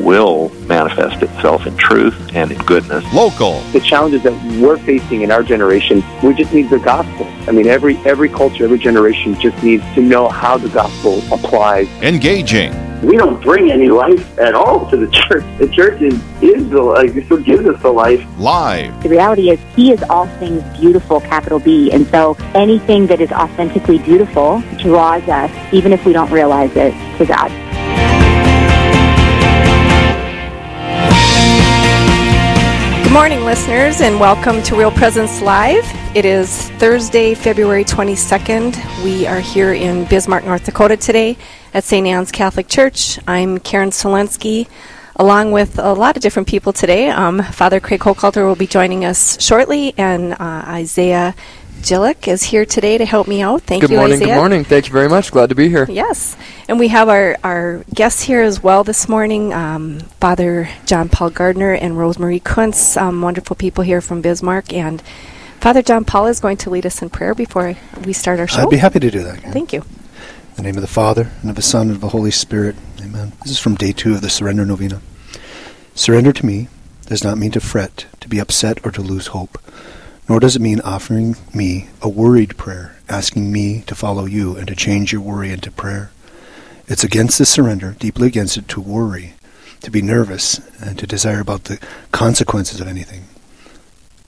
will manifest itself in truth and in goodness. Local. The challenges that we're facing in our generation, we just need the gospel. I mean, every every culture, every generation just needs to know how the gospel applies. Engaging. We don't bring any life at all to the church. The church is, is the life. It's what gives us the life. Live. The reality is, He is all things beautiful, capital B. And so anything that is authentically beautiful draws us, even if we don't realize it, to God. Good morning, listeners, and welcome to Real Presence Live. It is Thursday, February 22nd. We are here in Bismarck, North Dakota today at St. Anne's Catholic Church. I'm Karen Solensky, along with a lot of different people today. Um, Father Craig Hochhalter will be joining us shortly, and uh, Isaiah Gillick is here today to help me out. Thank good you, morning, Isaiah. Good morning. Thank you very much. Glad to be here. Yes. And we have our, our guests here as well this morning um, Father John Paul Gardner and Rosemarie Kuntz, um, wonderful people here from Bismarck. And Father John Paul is going to lead us in prayer before we start our show. I'd be happy to do that. Karen. Thank you. In the name of the Father, and of the Son, and of the Holy Spirit. Amen. This is from day two of the Surrender Novena. Surrender to me does not mean to fret, to be upset, or to lose hope. Nor does it mean offering me a worried prayer, asking me to follow you and to change your worry into prayer. It's against this surrender, deeply against it, to worry, to be nervous, and to desire about the consequences of anything.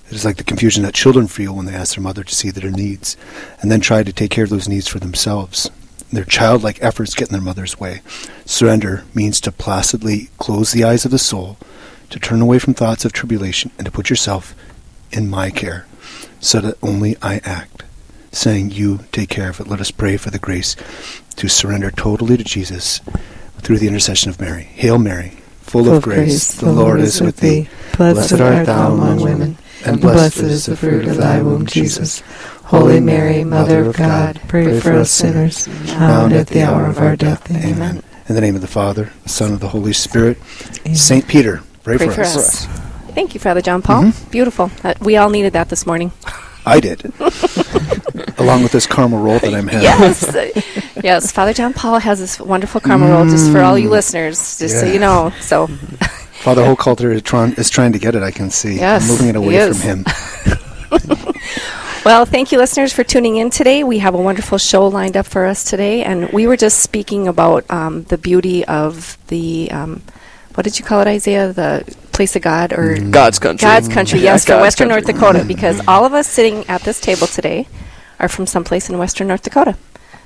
It is like the confusion that children feel when they ask their mother to see their needs, and then try to take care of those needs for themselves. Their childlike efforts get in their mother's way. Surrender means to placidly close the eyes of the soul, to turn away from thoughts of tribulation, and to put yourself in my care, so that only I act. Saying, You take care of it. Let us pray for the grace to surrender totally to Jesus through the intercession of Mary. Hail Mary, full, Full of grace, the Lord is with thee. Blessed art thou among women, and blessed is the fruit of thy womb, Jesus. Holy Mary, Mother of God, pray for us sinners, now and at the hour of our death. Amen. In the name of the Father, the Son, and the Holy Spirit. Saint Peter, pray, Pray for, for us. us. Thank you, Father John Paul. Mm-hmm. Beautiful. Uh, we all needed that this morning. I did. Along with this caramel roll that I'm having. yes. Yes. Father John Paul has this wonderful caramel roll just for all you Mm. listeners, just so you know. So, Father Hochhalter is, trying is trying to get it, I can see. Yes, I'm moving it away from him. Well, thank you, listeners, for tuning in today. We have a wonderful show lined up for us today, and we were just speaking about um, the beauty of the. Um, what did you call it, Isaiah? The place of God or God's country. God's country, yes, God's Western country. North Dakota, because all of us sitting at this table today are from someplace in Western North Dakota.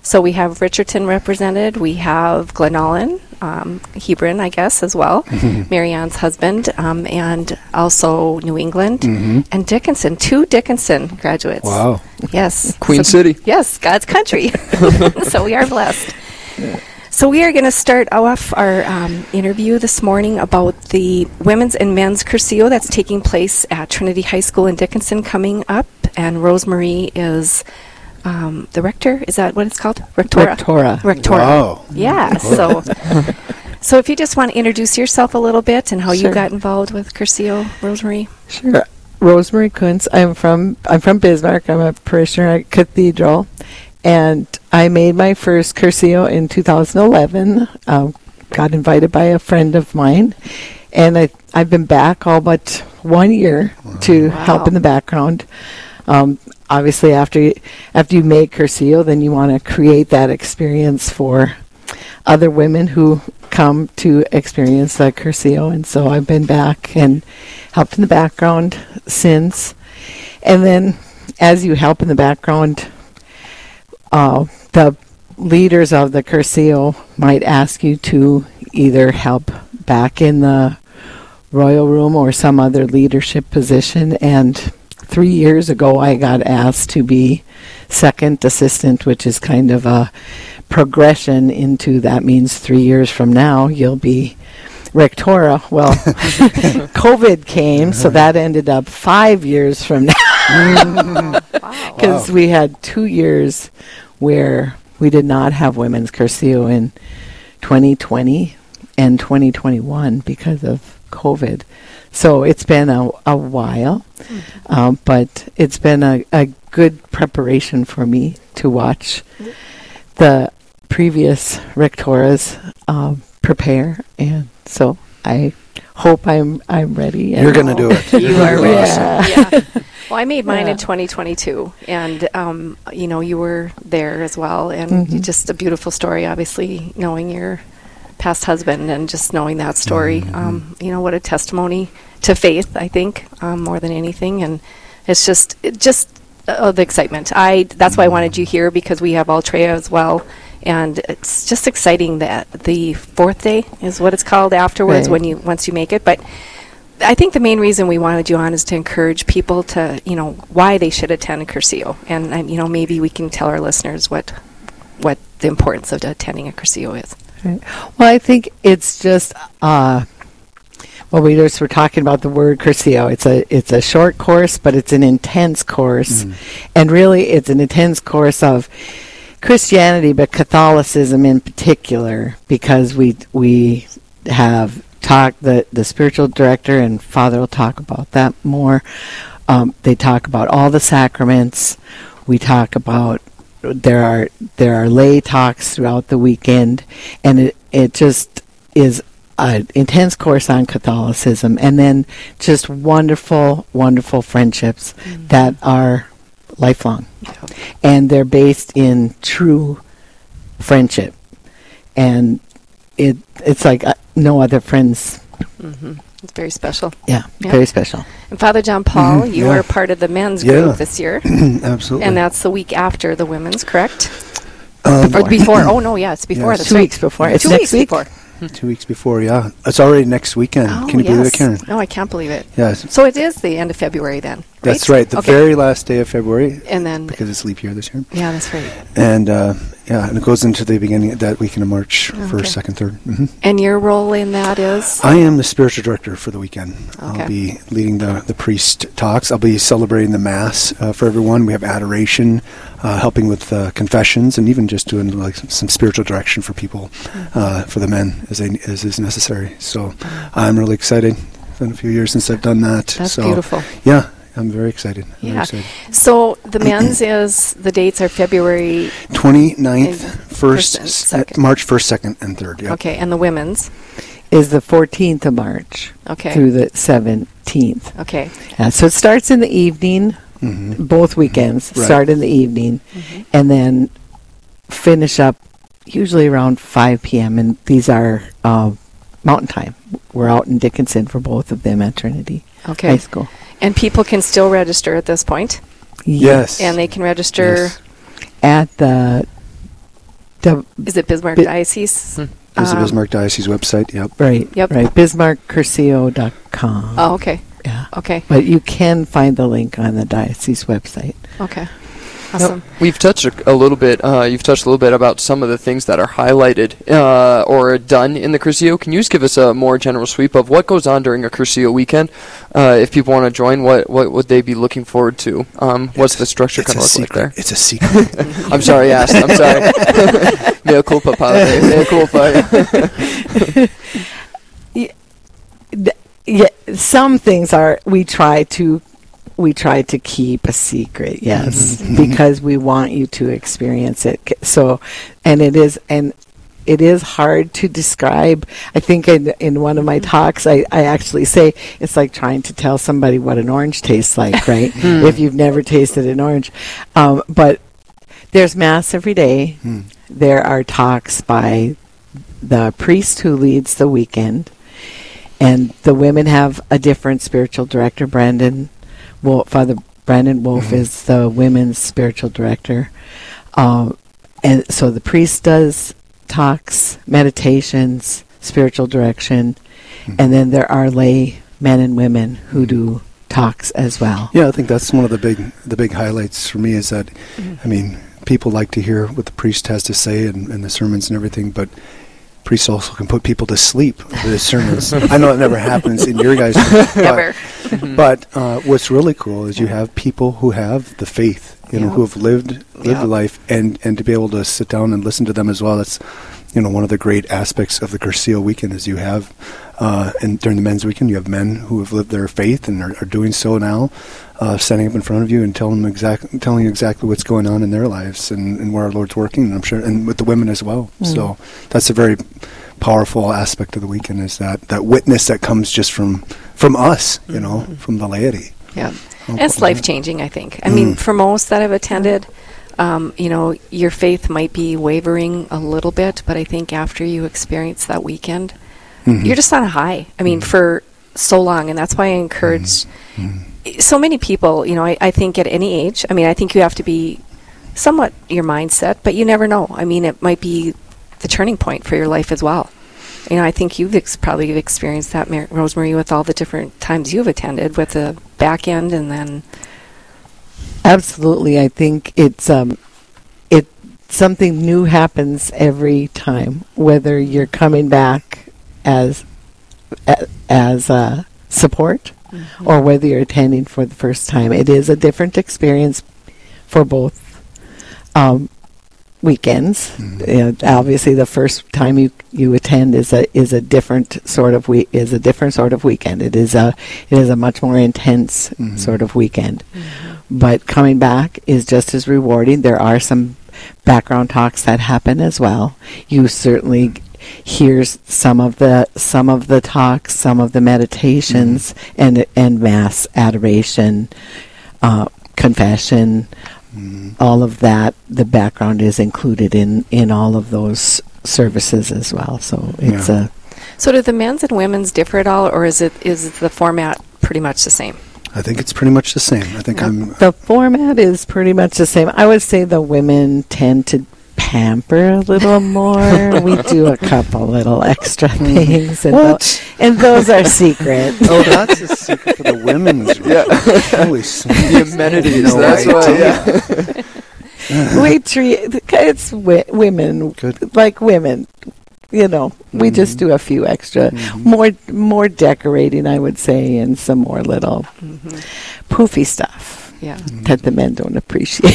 So we have Richardton represented, we have Glen Ullin, um, Hebron, I guess, as well, Marianne's husband, um, and also New England, and Dickinson, two Dickinson graduates. Wow. Yes. Queen So- City. Yes, God's country. so we are blessed. So we are going to start off our um, interview this morning about the women's and men's Cursillo that's taking place at Trinity High School in Dickinson coming up, and Rosemarie is um, the rector. Is that what it's called? Rectora. Rectora. Rectora. Wow. Yeah. So, so if you just want to introduce yourself a little bit and how you got involved with Cursillo, Rosemarie. Sure. Rosemarie Kuntz. I'm from I'm from Bismarck. I'm a parishioner at Cathedral, and I made my first Cursillo in 2011. Um, got invited by a friend of mine, and I I've been back all but one year to help in the background. Um, obviously, after you, after you make Cursillo, then you want to create that experience for other women who come to experience the Cursillo. And so I've been back and helped in the background since. And then as you help in the background, uh, the leaders of the Cursillo might ask you to either help back in the royal room or some other leadership position. And three years ago, I got asked to be second assistant, which is kind of a progression into that means three years from now you'll be rectora. Well, COVID came, so that ended up five years from now because we had two years where we did not have women's Cursillo in 2020 and 2021 because of COVID. So it's been a, a while, um, but it's been a, a good preparation for me to watch the previous rectoras um, prepare, and so I hope I'm I'm ready. You're going to do it. You are You're awesome. yeah. Well, I made mine Yeah. in 2022, and um, you know you were there as well, and Mhm. just a beautiful story. Obviously, knowing your past husband and just knowing that story, um, you know what a testimony to faith. I think um, more than anything, and it's just it just uh, the excitement. I that's why I wanted you here because we have Ultreya as well. And it's just exciting that the fourth day is what it's called afterwards Right. when you once you make it. But I think the main reason we wanted you on is to encourage people to, you know, why they should attend a Cursillo, and um, you know, maybe we can tell our listeners what what the importance of attending a Cursillo is. Right. Well, I think it's just uh, well, we just were talking about the word Cursillo. It's a it's a short course, but it's an intense course, and really, it's an intense course of Christianity, but Catholicism in particular, because we we have talked the the spiritual director and Father will talk about that more. Um, they talk about all the sacraments. We talk about there are there are lay talks throughout the weekend, and it it just is an intense course on Catholicism, and then just wonderful, wonderful friendships that are lifelong, and they're based in true friendship, and it it's like uh, no other friends. hmm It's very special. Yeah, Yeah. very special. And Father John Paul, Mhm, you yeah. were part of the men's Yeah. group this year, Absolutely. and that's the week after the women's, correct? Um, or before? Oh no, yeah, it's before. Yes. That's Two right. weeks before. It's Two next weeks week. before. two weeks before, yeah. It's already next weekend. Oh, Can you yes. believe it, Karen? No, I can't believe it. Yes. So it is the end of February then. That's right. The Okay. very last day of February, And then, because it's leap year this year. yeah, that's right. And uh, yeah, and it goes into the beginning of that weekend of March, Okay. first, second, third. hmm And your role in that is? I am the spiritual director for the weekend. Okay. I'll be leading the, the priest talks. I'll be celebrating the mass uh, for everyone. We have adoration, uh, helping with uh, confessions, and even just doing like some, some spiritual direction for people, Mm-hmm. uh, for the men as, they, as is necessary. So I'm really excited. It's been a few years since I've done that. That's so, beautiful. Yeah, I'm very excited. I'm very Yeah. excited. So the men's is the dates are February 29th, And first, first and second. March 1st, 2nd, and 3rd. Yeah. okay, and the women's Is the 14th of March okay through the 17th. okay Yeah, so it starts in the evening. hmm Both weekends Right. start in the evening, Mhm. and then finish up usually around 5 p.m. And these are uh, Mountain Time. We're out in Dickinson for both of them at Trinity okay. High School. And people can still register at this point Yes. and they can register Yes. at the the is it Bismarck Bi- Diocese There's the Um, Bismarck Diocese website. Yep. right Yep. right bismarckcursillo.com. oh okay Yeah, okay but you can find the link on the diocese website. okay Now, we've touched a, a little bit. Uh, you've touched a little bit about some of the things that are highlighted uh, or done in the Cursillo. Can you just give us a more general sweep of what goes on during a Cursillo weekend? Uh, if people want to join, what what would they be looking forward to? Um, what's the structure It's kind a of look like secret. there? It's a secret. I'm sorry, I asked. I'm sorry. Mea culpa, padre. Mea culpa. yeah, some things are we try to we try to keep a secret, yes, because we want you to experience it. So, and it is and it is hard to describe. I think in in one of my talks, I, I actually say it's like trying to tell somebody what an orange tastes like, right? if you've never tasted an orange, um, but there's mass every day. Hmm. There are talks by the priest who leads the weekend and the women have a different spiritual director. Brandon, Wolf, Father Brandon Wolf mm-hmm. is the women's spiritual director, um, and so the priest does talks, meditations, spiritual direction, mm-hmm. and then there are lay men and women who do mm-hmm. talks as well. Yeah, I think that's one of the big the big highlights for me is that I mean people like to hear what the priest has to say and, and the sermons and everything, but priests also can put people to sleep with his sermons. I know it never happens in your guys' but, never but uh, what's really cool is you have people who have the faith, you know, who have lived lived Yeah. life, and and to be able to sit down and listen to them as well. That's you know one of the great aspects of the Cursillo weekend is you have, uh, and during the men's weekend you have men who have lived their faith and are, are doing so now, uh, standing up in front of you and telling them exact, telling you exactly what's going on in their lives and, and where our Lord's working. And I'm sure, and with the women as well. Mm. So that's a very powerful aspect of the weekend is that that witness that comes just from from us, you know, from the laity. Yeah. And it's life changing, I think. I mean, for most that I've attended, um, you know, your faith might be wavering a little bit, but I think after you experience that weekend, you're just on a high. I mean, for so long, and that's why I encourage so many people. You know, I, I think at any age, I mean, I think you have to be somewhat your mindset, but you never know. I mean, it might be the turning point for your life as well. You know, I think you've ex- probably experienced that, Mar- Rosemarie, with all the different times you've attended with the back end and then Absolutely, I think it's um, it something new happens every time, whether you're coming back as as uh, support or whether you're attending for the first time. It is a different experience for both um, weekends. Uh, obviously, the first time you you attend is a is a different sort of we is a different sort of weekend. It is a it is a much more intense sort of weekend. But coming back is just as rewarding. There are some background talks that happen as well. You certainly g- hear s- some of the some of the talks, some of the meditations, mm-hmm. and and mass adoration, uh, confession, mm-hmm. all of that. The background is included in in all of those services as well. So it's Yeah. a So do the men's and women's differ at all, or is it is the format pretty much the same? I think it's pretty much the same. I think uh, I'm the format is pretty much the same. I would say the women tend to pamper a little more. we do a couple little extra hmm. things, and, tho- What? and those are secret. Oh, that's a secret for the women's room. Yeah. Holy smokes. The amenities. No that's why. Yeah. we treat it's wi- women Good. like women. You know, we just mm-hmm. do a few extra, mm-hmm. more more decorating, I would say, and some more little mm-hmm. poofy stuff Yeah. that the men don't appreciate.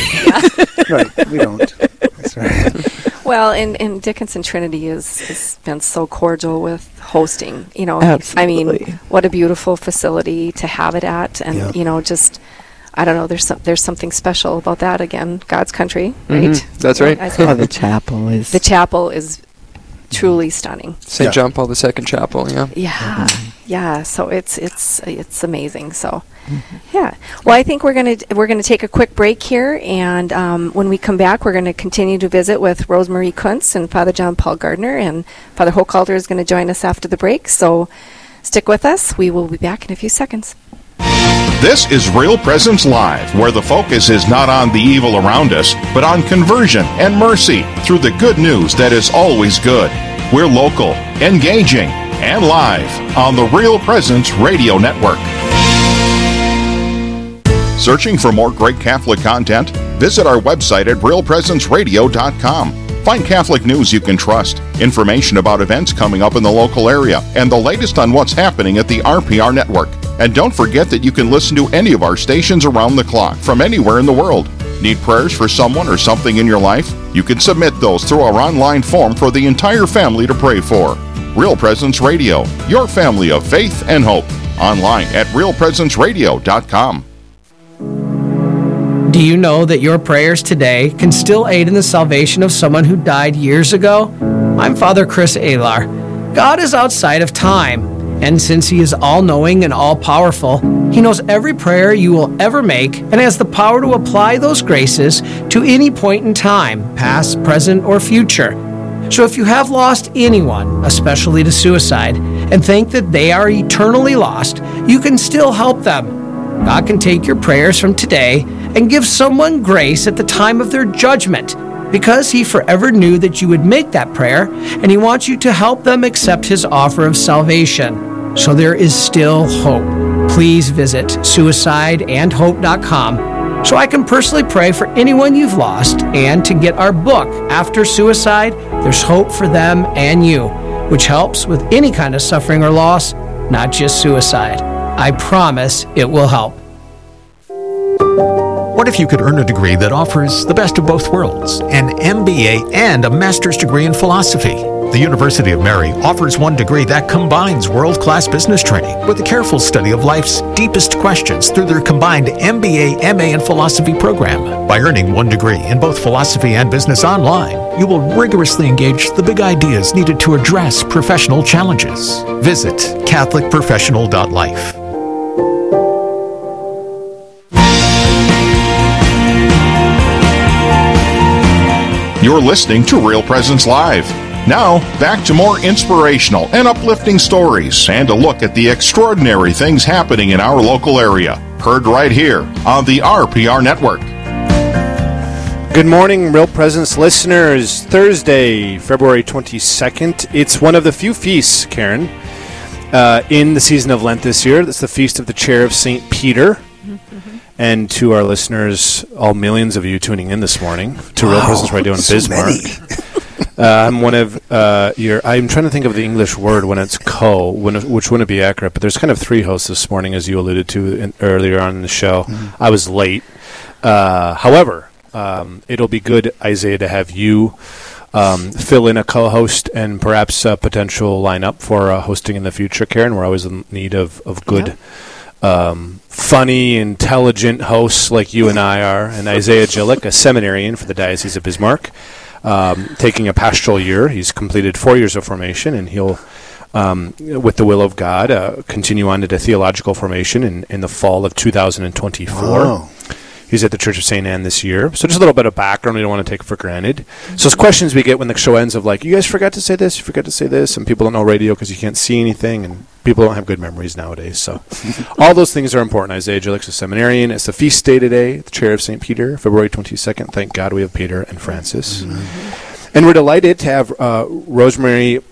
Right, we don't. That's right. Well, and, and Dickinson Trinity is has been so cordial with hosting. You know, I mean, what a beautiful facility to have it at, and Yeah. you know, just I don't know. There's some, there's something special about that. Again, God's country, right? Mhm, that's right. I oh, the chapel is the chapel is truly stunning. St. Yeah. John Paul II Chapel. Yeah. Yeah, yeah. So it's it's it's amazing. So, yeah. Well, I think we're gonna we're gonna take a quick break here, and um, when we come back, we're gonna continue to visit with Rosemarie Kuntz and Father John Paul Gardner, and Father Hochhalter is going to join us after the break. So, stick with us. We will be back in a few seconds. This is Real Presence Live, where the focus is not on the evil around us, but on conversion and mercy through the good news that is always good. We're local, engaging, and live on the Real Presence Radio Network. Searching for more great Catholic content? Visit our website at realpresenceradio.com. Find Catholic news you can trust, information about events coming up in the local area, and the latest on what's happening at the RPR network. And don't forget that you can listen to any of our stations around the clock from anywhere in the world. Need prayers for someone or something in your life? You can submit those through our online form for the entire family to pray for. Real Presence Radio, your family of faith and hope. Online at realpresenceradio.com. Do you know that your prayers today can still aid in the salvation of someone who died years ago? I'm Father Chris Alar. God is outside of time, and since He is all knowing and all powerful, He knows every prayer you will ever make and has the power to apply those graces to any point in time, past, present, or future. So if you have lost anyone, especially to suicide, and think that they are eternally lost, you can still help them. God can take your prayers from today and give someone grace at the time of their judgment because He forever knew that you would make that prayer and He wants you to help them accept His offer of salvation. So there is still hope. Please visit suicideandhope.com so I can personally pray for anyone you've lost and to get our book, After Suicide, There's Hope for Them and You, which helps with any kind of suffering or loss, not just suicide. I promise it will help. What if you could earn a degree that offers the best of both worlds an MBA and a master's degree in philosophy? The University of Mary offers one degree that combines world class business training with a careful study of life's deepest questions through their combined MBA, MA, and philosophy program. By earning one degree in both philosophy and business online, you will rigorously engage the big ideas needed to address professional challenges. Visit CatholicProfessional.life. You're listening to Real Presence Live. Now, back to more inspirational and uplifting stories and a look at the extraordinary things happening in our local area. Heard right here on the RPR Network. Good morning, Real Presence listeners. Thursday, February 22nd. It's one of the few feasts, Karen, uh, in the season of Lent this year. That's the Feast of the Chair of St. Peter. And to our listeners, all millions of you tuning in this morning to Real Wow, Presence Radio in so Bismarck. uh, I'm one of uh, your. I'm trying to think of the English word when it's co, when which wouldn't be accurate. But there's kind of three hosts this morning, as you alluded to in, earlier on in the show. Mm-hmm. I was late. Uh, however, um, it'll be good, Isaiah, to have you um, fill in a co-host and perhaps a potential lineup for uh, hosting in the future. Karen, we're always in need of of good. Um, funny, intelligent hosts like you and I are, and Isaiah Gillick, a seminarian for the Diocese of Bismarck, um, taking a pastoral year. He's completed four years of formation, and he'll, um, with the will of God, uh, continue on to theological formation in, in the fall of 2024. Wow. He's at the Church of St. Anne this year. So just a little bit of background we don't want to take for granted. So it's questions we get when the show ends of like, you guys forgot to say this, you forgot to say this, and people don't know radio because you can't see anything, and people don't have good memories nowadays. So all those things are important. Isaiah Gillick's a seminarian. It's the feast day today, the chair of St. Peter, February 22nd. Thank God we have Peter and Francis. And we're delighted to have uh, Rosemarie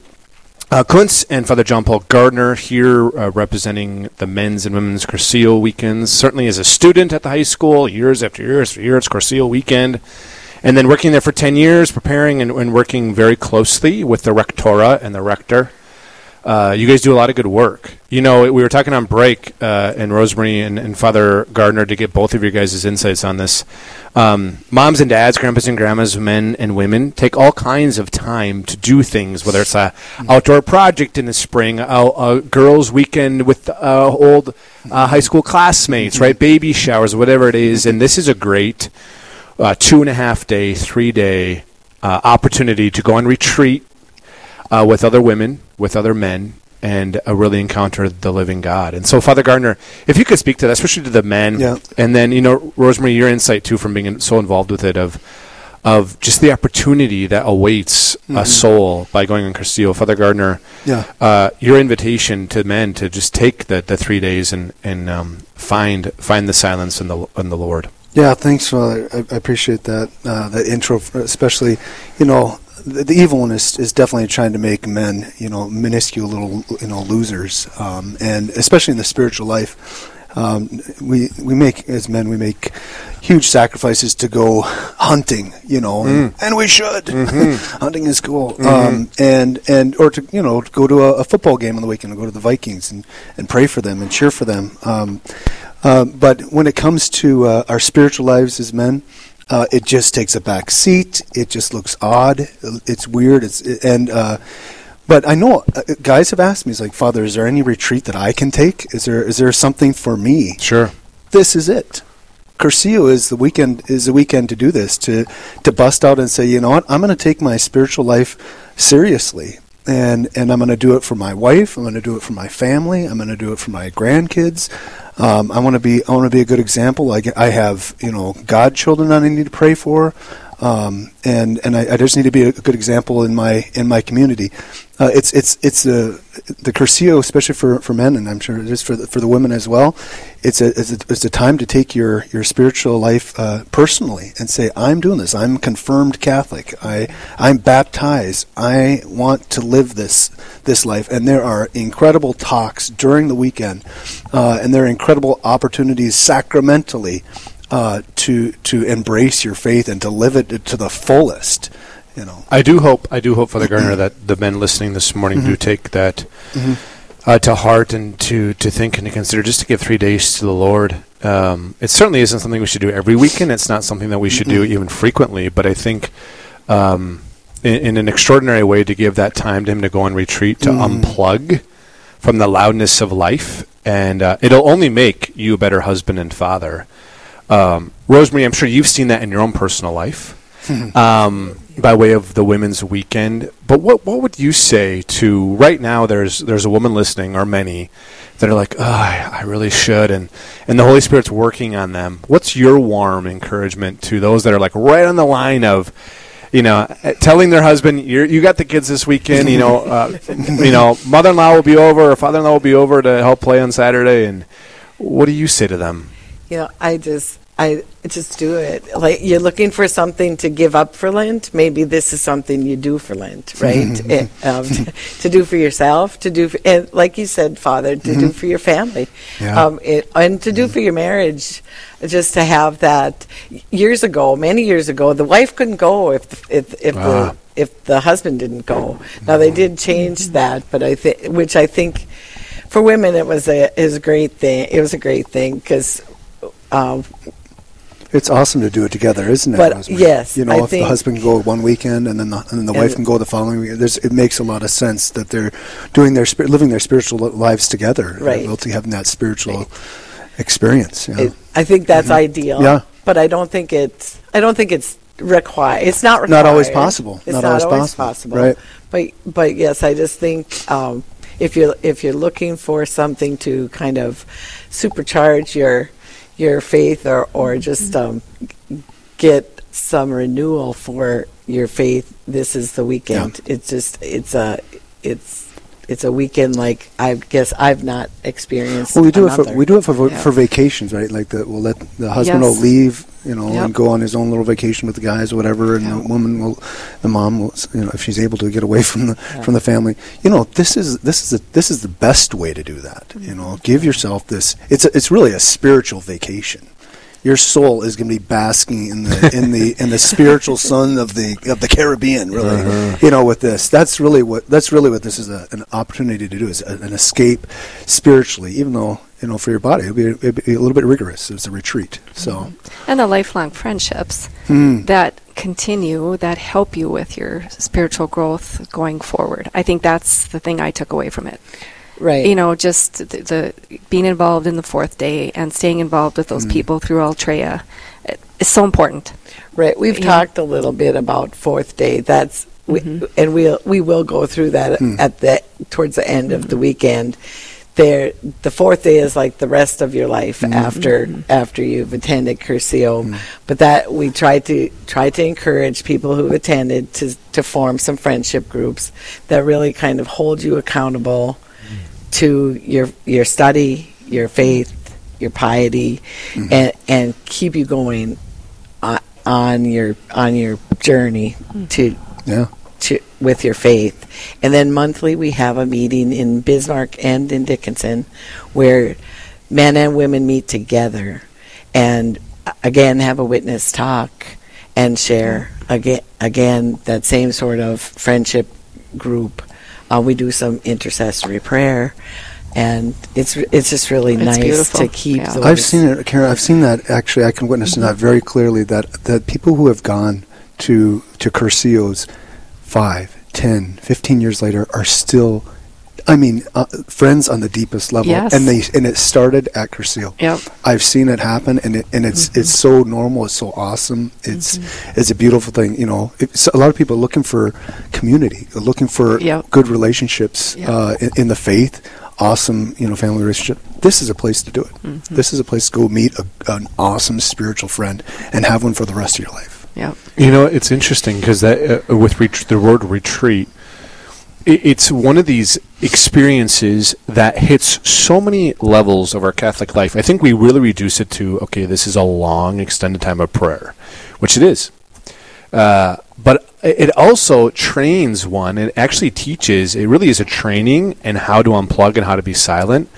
uh, Kuntz and Father John Paul Gardner here uh, representing the men's and women's Cursillo weekends. Certainly as a student at the high school, years after years after years, Cursillo weekend. And then working there for 10 years, preparing and, and working very closely with the rectora and the rector. Uh, you guys do a lot of good work. You know, we were talking on break, uh, and Rosemarie and, and Father Gardner to get both of your guys' insights on this. Um, moms and dads, grandpas and grandmas, men and women take all kinds of time to do things, whether it's a outdoor project in the spring, a, a girls' weekend with uh, old uh, high school classmates, right? Baby showers, whatever it is. And this is a great uh, two and a half day, three day uh, opportunity to go on retreat uh, with other women, with other men, and uh, really encounter the living God. And so, Father Gardner, if you could speak to that, especially to the men, Yeah. and then you know, Rosemarie, your insight too from being in- so involved with it of of just the opportunity that awaits a Mhm. soul by going on Cursillo. Father Gardner, Yeah. uh, your invitation to men to just take the, the three days and and um, find find the silence in the in the Lord. Yeah, thanks, Father. I, I appreciate that uh, that intro, especially. You know, the, the evil one is is definitely trying to make men, you know, minuscule little, you know, losers, um, and especially in the spiritual life. Um, we we make as men we make huge sacrifices to go hunting, you know, and, and we should. hunting is cool, um, and and or to you know go to a, a football game on the weekend, and go to the Vikings and and pray for them and cheer for them. Um, uh, but when it comes to uh, our spiritual lives as men, uh, it just takes a back seat. It just looks odd. It's weird. It's and uh, but I know uh, guys have asked me, "It's like Father, is there any retreat that I can take? Is there is there something for me?" Sure. This is it. Cursillo is the weekend is the weekend to do this to to bust out and say, you know what, I'm going to take my spiritual life seriously, and and I'm going to do it for my wife. I'm going to do it for my family. I'm going to do it for my grandkids. Um, I want to be I want to be a good example. Like I have you know godchildren that I need to pray for, um, and and I, I just need to be a good example in my in my community. Uh, it's it's it's the the Cursillo, especially for, for men, and I'm sure it is for the, for the women as well. It's a, it's a it's a time to take your your spiritual life uh, personally and say, I'm doing this. I'm confirmed Catholic. I I'm baptized. I want to live this this life. And there are incredible talks during the weekend, uh, and there are incredible opportunities sacramentally uh, to to embrace your faith and to live it to the fullest. You know. I do hope I do hope Father Gardner that the men listening this morning do Mhm. take that Mhm. uh, to heart and to to think and to consider. Just to give three days to the Lord. Um, it certainly isn't something we should do every weekend. It's not something that we should do even frequently. But I think. Um, in, in an extraordinary way, to give that time to him to go on retreat, to Mm. unplug from the loudness of life, and uh, it'll only make you a better husband and father. Um, Rosemarie, I'm sure you've seen that in your own personal life, um, by way of the Women's Weekend. But what what would you say to right now? There's there's a woman listening, or many, that are like, oh, I, I really should, and and the Holy Spirit's working on them. What's your warm encouragement to those that are like right on the line of? You know, uh, telling their husband, "You you got the kids this weekend." You know, uh, you know, mother-in-law will be over, or father-in-law will be over to help play on Saturday. And what do you say to them? You know, I just I just do it. Like you're looking for something to give up for Lent. Maybe this is something you do for Lent, right? It, um, to do for yourself, to do, for, and like you said, Father, to do Mhm. for your family, Yeah. um, it, and to do for your marriage. Just to have that. Years ago, many years ago, the wife couldn't go if the, if if Ah. the if the husband didn't go. Now they did change that, but I think which I think for women it was a is a great thing. It was a great thing because. Um, It's awesome to do it together, isn't it? But, Rosemarie? yes, you know, I if the husband can go one weekend and then the, and then the And- wife can go the following weekend, there's, it makes a lot of sense that they're doing their living their spiritual lives together, Right. Really having that spiritual experience. Yeah. It, I think that's Mhm. ideal. Yeah. But I don't think it's. I don't think it's required. It's not required. Not always possible. It's Not not, always always, possible. possible. Right. But but yes, I just think um, if you're if you're looking for something to kind of supercharge your your faith or or just um, get some renewal for your faith, this is the weekend. It's just it's a it's it's a weekend like I guess I've not experienced. Well, we do it for we do it for Yeah. for vacations, right? Like the we'll let the husband Yes. will leave, you know, Yep. and go on his own little vacation with the guys or whatever, and the woman will, the mom will, you know, if she's able to get away from the from the family, you know, this is this is a, this is the best way to do that. You know, give yourself this. It's a, it's really a spiritual vacation. Your soul is going to be basking in the in the in the spiritual sun of the of the Caribbean, really. Uh-huh. You know, with this, that's really what that's really what this is a, an opportunity to do is a, an escape spiritually. Even though you know for your body it'll be, it'll be a little bit rigorous. It's a retreat. So and the lifelong friendships Hmm. that continue that help you with your spiritual growth going forward. I think that's the thing I took away from it. Right. You know, just the, the being involved in the fourth day and staying involved with those Mm. people through Ultreya is so important. Right. We've Yeah. talked a little bit about fourth day. That's we, Mm-hmm. and we'll we will go through that Hmm. at the towards the end of the weekend. There, the fourth day is like the rest of your life Mm-hmm. after after you've attended Cursillo. But that we try to try to encourage people who've attended to to form some friendship groups that really kind of hold you accountable to your your study, your faith, your piety, Mm-hmm. and and keep you going on, on your on your journey to yeah. to with your faith. And then monthly we have a meeting in Bismarck and in Dickinson where men and women meet together and again have a witness talk and share again again that same sort of friendship group. Uh, we do some intercessory prayer and it's it's just really It's nice beautiful. to keep Yeah. those I've seen it, Karen. I've seen that actually. I can witness that very clearly. That that people who have gone to to Cursillo's five, 10, 15 years later are still, I mean, uh, friends on the deepest level. Yes. And they and it started at Cursillo. Yep. I've seen it happen, and it and it's it's so normal. It's so awesome. It's it's a beautiful thing. You know, it's, a lot of people are looking for community, looking for Yep. good relationships Yep. uh, in, in the faith. Awesome, you know, family relationship. This is a place to do it. Mm-hmm. This is a place to go meet a, an awesome spiritual friend and have one for the rest of your life. Yep. You know, it's interesting because that uh, with ret- the word retreat, i it's one of these experiences that hits so many levels of our Catholic life. I think we really reduce it to okay, this is a long, extended time of prayer, which it is. Uh, but it also trains one. It actually teaches. It really is a training in how to unplug and how to be silent,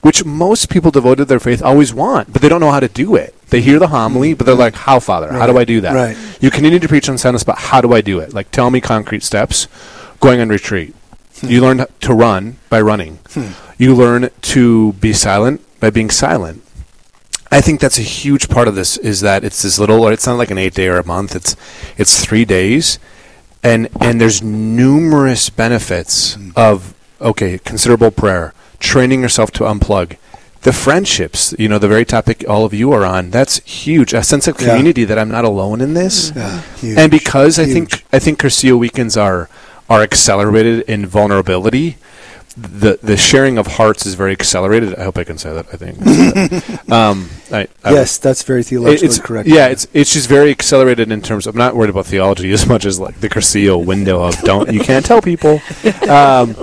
which most people devoted to their faith always want, but they don't know how to do it. They hear the homily, but they're like, "How, Father? How do I do that?" Right. You continue to preach on silence, but how do I do it? Like, tell me concrete steps. Going on retreat. You learn to run by running. Hmm. You learn to be silent by being silent. I think that's a huge part of this is that it's this little or it's not like an 8 day or a month. It's it's 3 days and and there's numerous benefits of okay, considerable prayer, training yourself to unplug. The friendships, you know, the very topic all of you are on, that's huge. A sense of Yeah. community that I'm not alone in this. Yeah, huge, and because I think I think Cursillo weekends are are accelerated in vulnerability. The the sharing of hearts is very accelerated. I hope I can say that. I think. um, I, I yes, that's very theologically it's, correct. Yeah, it's it's just very accelerated in terms. I'm not worried about theology as much as like the Cursillo window of don't you can't tell people. Um,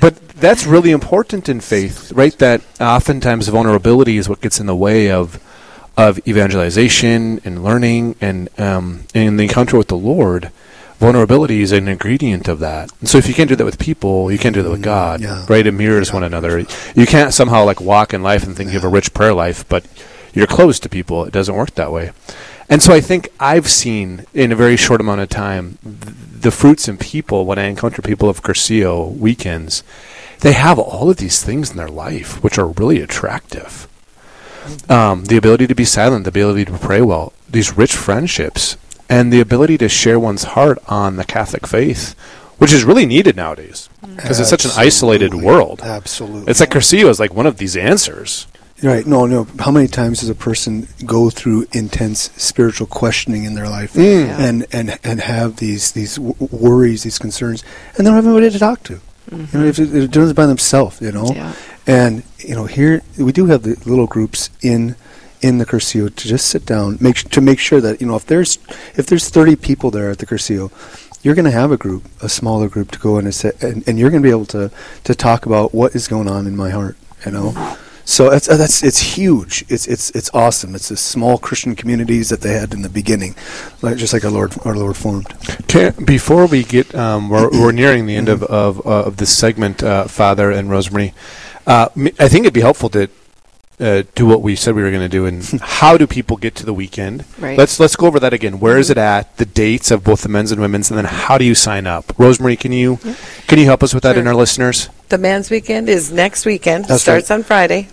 but that's really important in faith, right? That oftentimes vulnerability is what gets in the way of of evangelization and learning and um, in the encounter with the Lord. Vulnerability is an ingredient of that. And so if you can't do that with people, you can't do that with God, yeah. right? It mirrors one another. You can't somehow like walk in life and think you have a rich prayer life, but you're close to people. It doesn't work that way. And so I think I've seen in a very short amount of time th- the fruits in people when I encounter people of Cursillo weekends. They have all of these things in their life which are really attractive. Um, the ability to be silent, the ability to pray well, these rich friendships, and the ability to share one's heart on the Catholic faith, which is really needed nowadays because it's such an isolated world. Absolutely. It's like Cursillo is like one of these answers. Right. No, no. How many times does a person go through intense spiritual questioning in their life Mm. Yeah. and, and, and have these, these w- worries, these concerns, and they don't have anybody to talk to? You know, if they're doing it by themselves, you know? Yeah. And, you know, here we do have the little groups in in the Cursillo to just sit down, make to make sure that, you know, if there's if there's 30 people there at the Cursillo, you're going to have a group, a smaller group to go in and sit, and, and you're going to be able to to talk about what is going on in my heart, you know? So that's uh, that's it's huge. It's it's it's awesome. It's the small Christian communities that they had in the beginning, like just like our Lord our Lord formed. Can, before we get, um, we're, we're nearing the end of of, uh, of this segment, uh, Father and Rosemarie. Uh, I think it'd be helpful to uh, do what we said we were going to do, and how do people get to the weekend? Right. Let's let's go over that again. Where is it at? The dates of both the men's and women's, and then how do you sign up? Rosemarie, can you can you help us with that in Sure. our listeners? The men's weekend is next weekend. That's starts on Friday.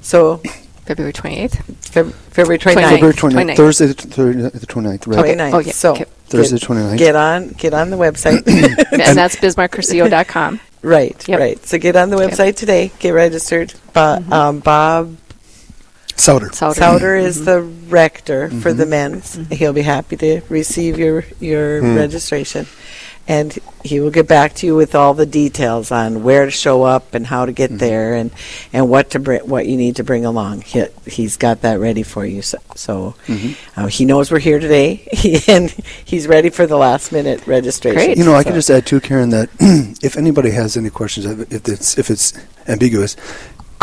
So February 28th? Feb- February 29th. February 29th, Thursday the, thir- the 29th, right? 29th. Oh, yeah. So Okay. Thursday get, the 29th. Get on, get on the website. and that's bismarckcursillo.com. Right, Yep. right. So get on the website today. Get registered. Bo- Mm-hmm. um, Bob Souter. Souter. Souter is Mhm. the rector for the Mhm. men's. He'll be happy to receive your your Hmm. registration, and he will get back to you with all the details on where to show up and how to get there and and what to bring what you need to bring along. He, he's got that ready for you. So, so Mhm. uh, he knows we're here today, and he's ready for the last minute registration. You know, I So- can just add too, Karen, that if anybody has any questions, if it's if it's ambiguous,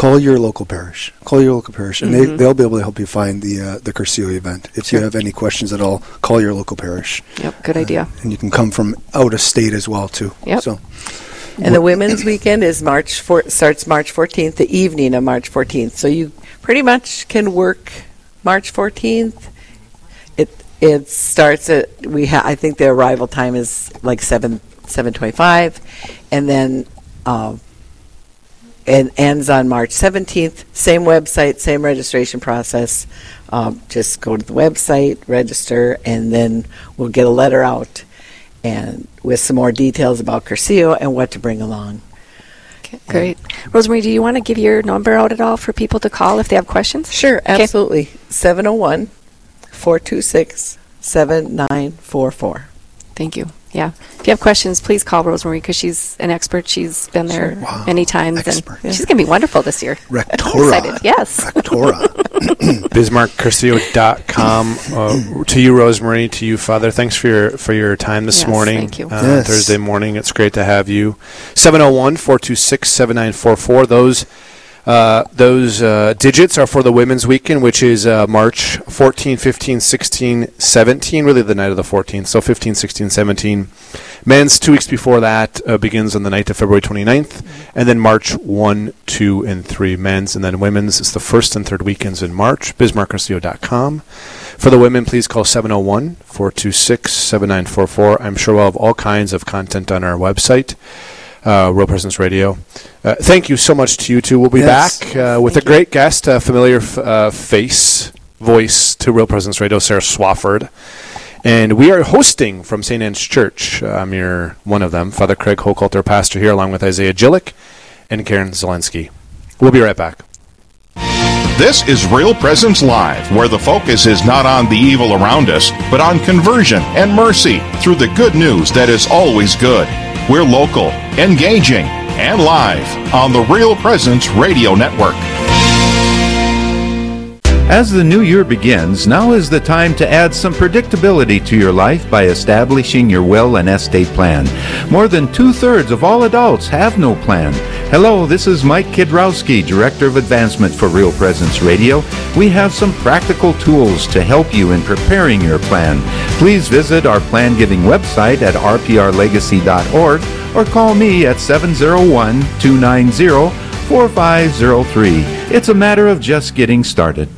call your local parish. Call your local parish, and Mhm. they they'll be able to help you find the uh, the Cursillo event. If Sure. you have any questions at all, call your local parish. Yep, good idea. And you can come from out of state as well too. Yep. So And the women's weekend is March four, starts March 14th, the evening of March 14th. So you pretty much can work March 14th. It it starts at we ha- I think the arrival time is like 7 7:25 and then uh, it ends on March 17th. Same website, same registration process. Um, just go to the website, register, and then we'll get a letter out and with some more details about Cursillo and what to bring along. Okay, great. Rosemarie, do you want to give your number out at all for people to call if they have questions? Sure, absolutely. 701 426 7944. Thank you. Yeah. If you have questions, please call Rosemarie because she's an expert. She's been there Sure. Wow. many times, Expert. and she's going to be wonderful this year. Rectora. Excited. Yes. Rectora. BismarckCursillo.com. Uh, to you, Rosemarie. To you, Father. Thanks for your for your time this Yes, morning. thank you. Uh, Yes. Thursday morning. It's great to have you. 701-426-7944. Those uh, those uh, digits are for the women's weekend, which is uh, March 14, 15, 16, 17. Really, the night of the 14th. So 15, 16, 17. Men's two weeks before that uh, begins on the night of February 29th, and then March 1, 2, and 3 men's, and then women's is the first and third weekends in March. BismarckRCO.com. For the women, please call 701 426 7944. I'm sure we'll have all kinds of content on our website. Uh, Real Presence Radio. Uh, thank you so much to you two. We'll be Yes. back uh, with a great guest, a familiar f- uh, face, voice to Real Presence Radio, Sarah Swafford. And we are hosting from St. Anne's Church. Uh, I'm your one of them, Father Craig Hochhalter, pastor here, along with Isaiah Jillick and Karen Zelensky. We'll be right back. This is Real Presence Live, where the focus is not on the evil around us, but on conversion and mercy through the good news that is always good. We're local, engaging, and live on the Real Presence Radio Network. As the new year begins, now is the time to add some predictability to your life by establishing your will and estate plan. More than two thirds of all adults have no plan. Hello, this is Mike Kidrowski, Director of Advancement for Real Presence Radio. We have some practical tools to help you in preparing your plan. Please visit our plan giving website at rprlegacy.org or call me at 701 290 4503. It's a matter of just getting started.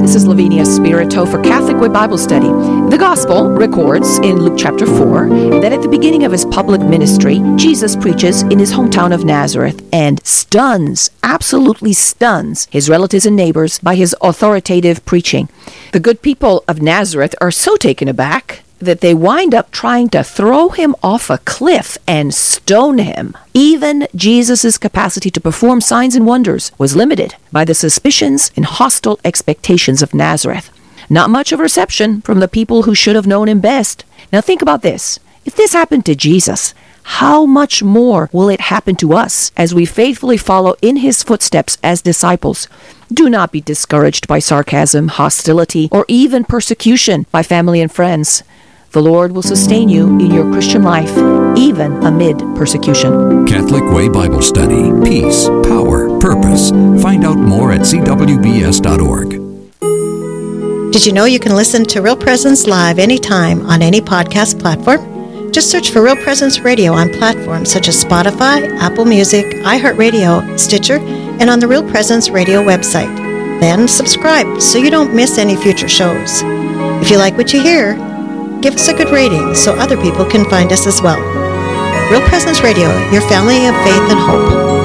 This is Lavinia Spirito for Catholic Way Bible Study. The Gospel records in Luke chapter 4 that at the beginning of his public ministry, Jesus preaches in his hometown of Nazareth and stuns, absolutely stuns, his relatives and neighbors by his authoritative preaching. The good people of Nazareth are so taken aback that they wind up trying to throw him off a cliff and stone him. Even Jesus' capacity to perform signs and wonders was limited by the suspicions and hostile expectations of Nazareth. Not much of reception from the people who should have known him best. Now think about this. If this happened to Jesus, how much more will it happen to us as we faithfully follow in his footsteps as disciples? Do not be discouraged by sarcasm, hostility, or even persecution by family and friends. The Lord will sustain you in your Christian life, even amid persecution. Catholic Way Bible Study. Peace, power, purpose. Find out more at cwbs.org. Did you know you can listen to Real Presence live anytime on any podcast platform? Just search for Real Presence Radio on platforms such as Spotify, Apple Music, iHeartRadio, Stitcher, and on the Real Presence Radio website. Then subscribe so you don't miss any future shows. If you like what you hear, give us a good rating so other people can find us as well. Real Presence Radio, your family of faith and hope.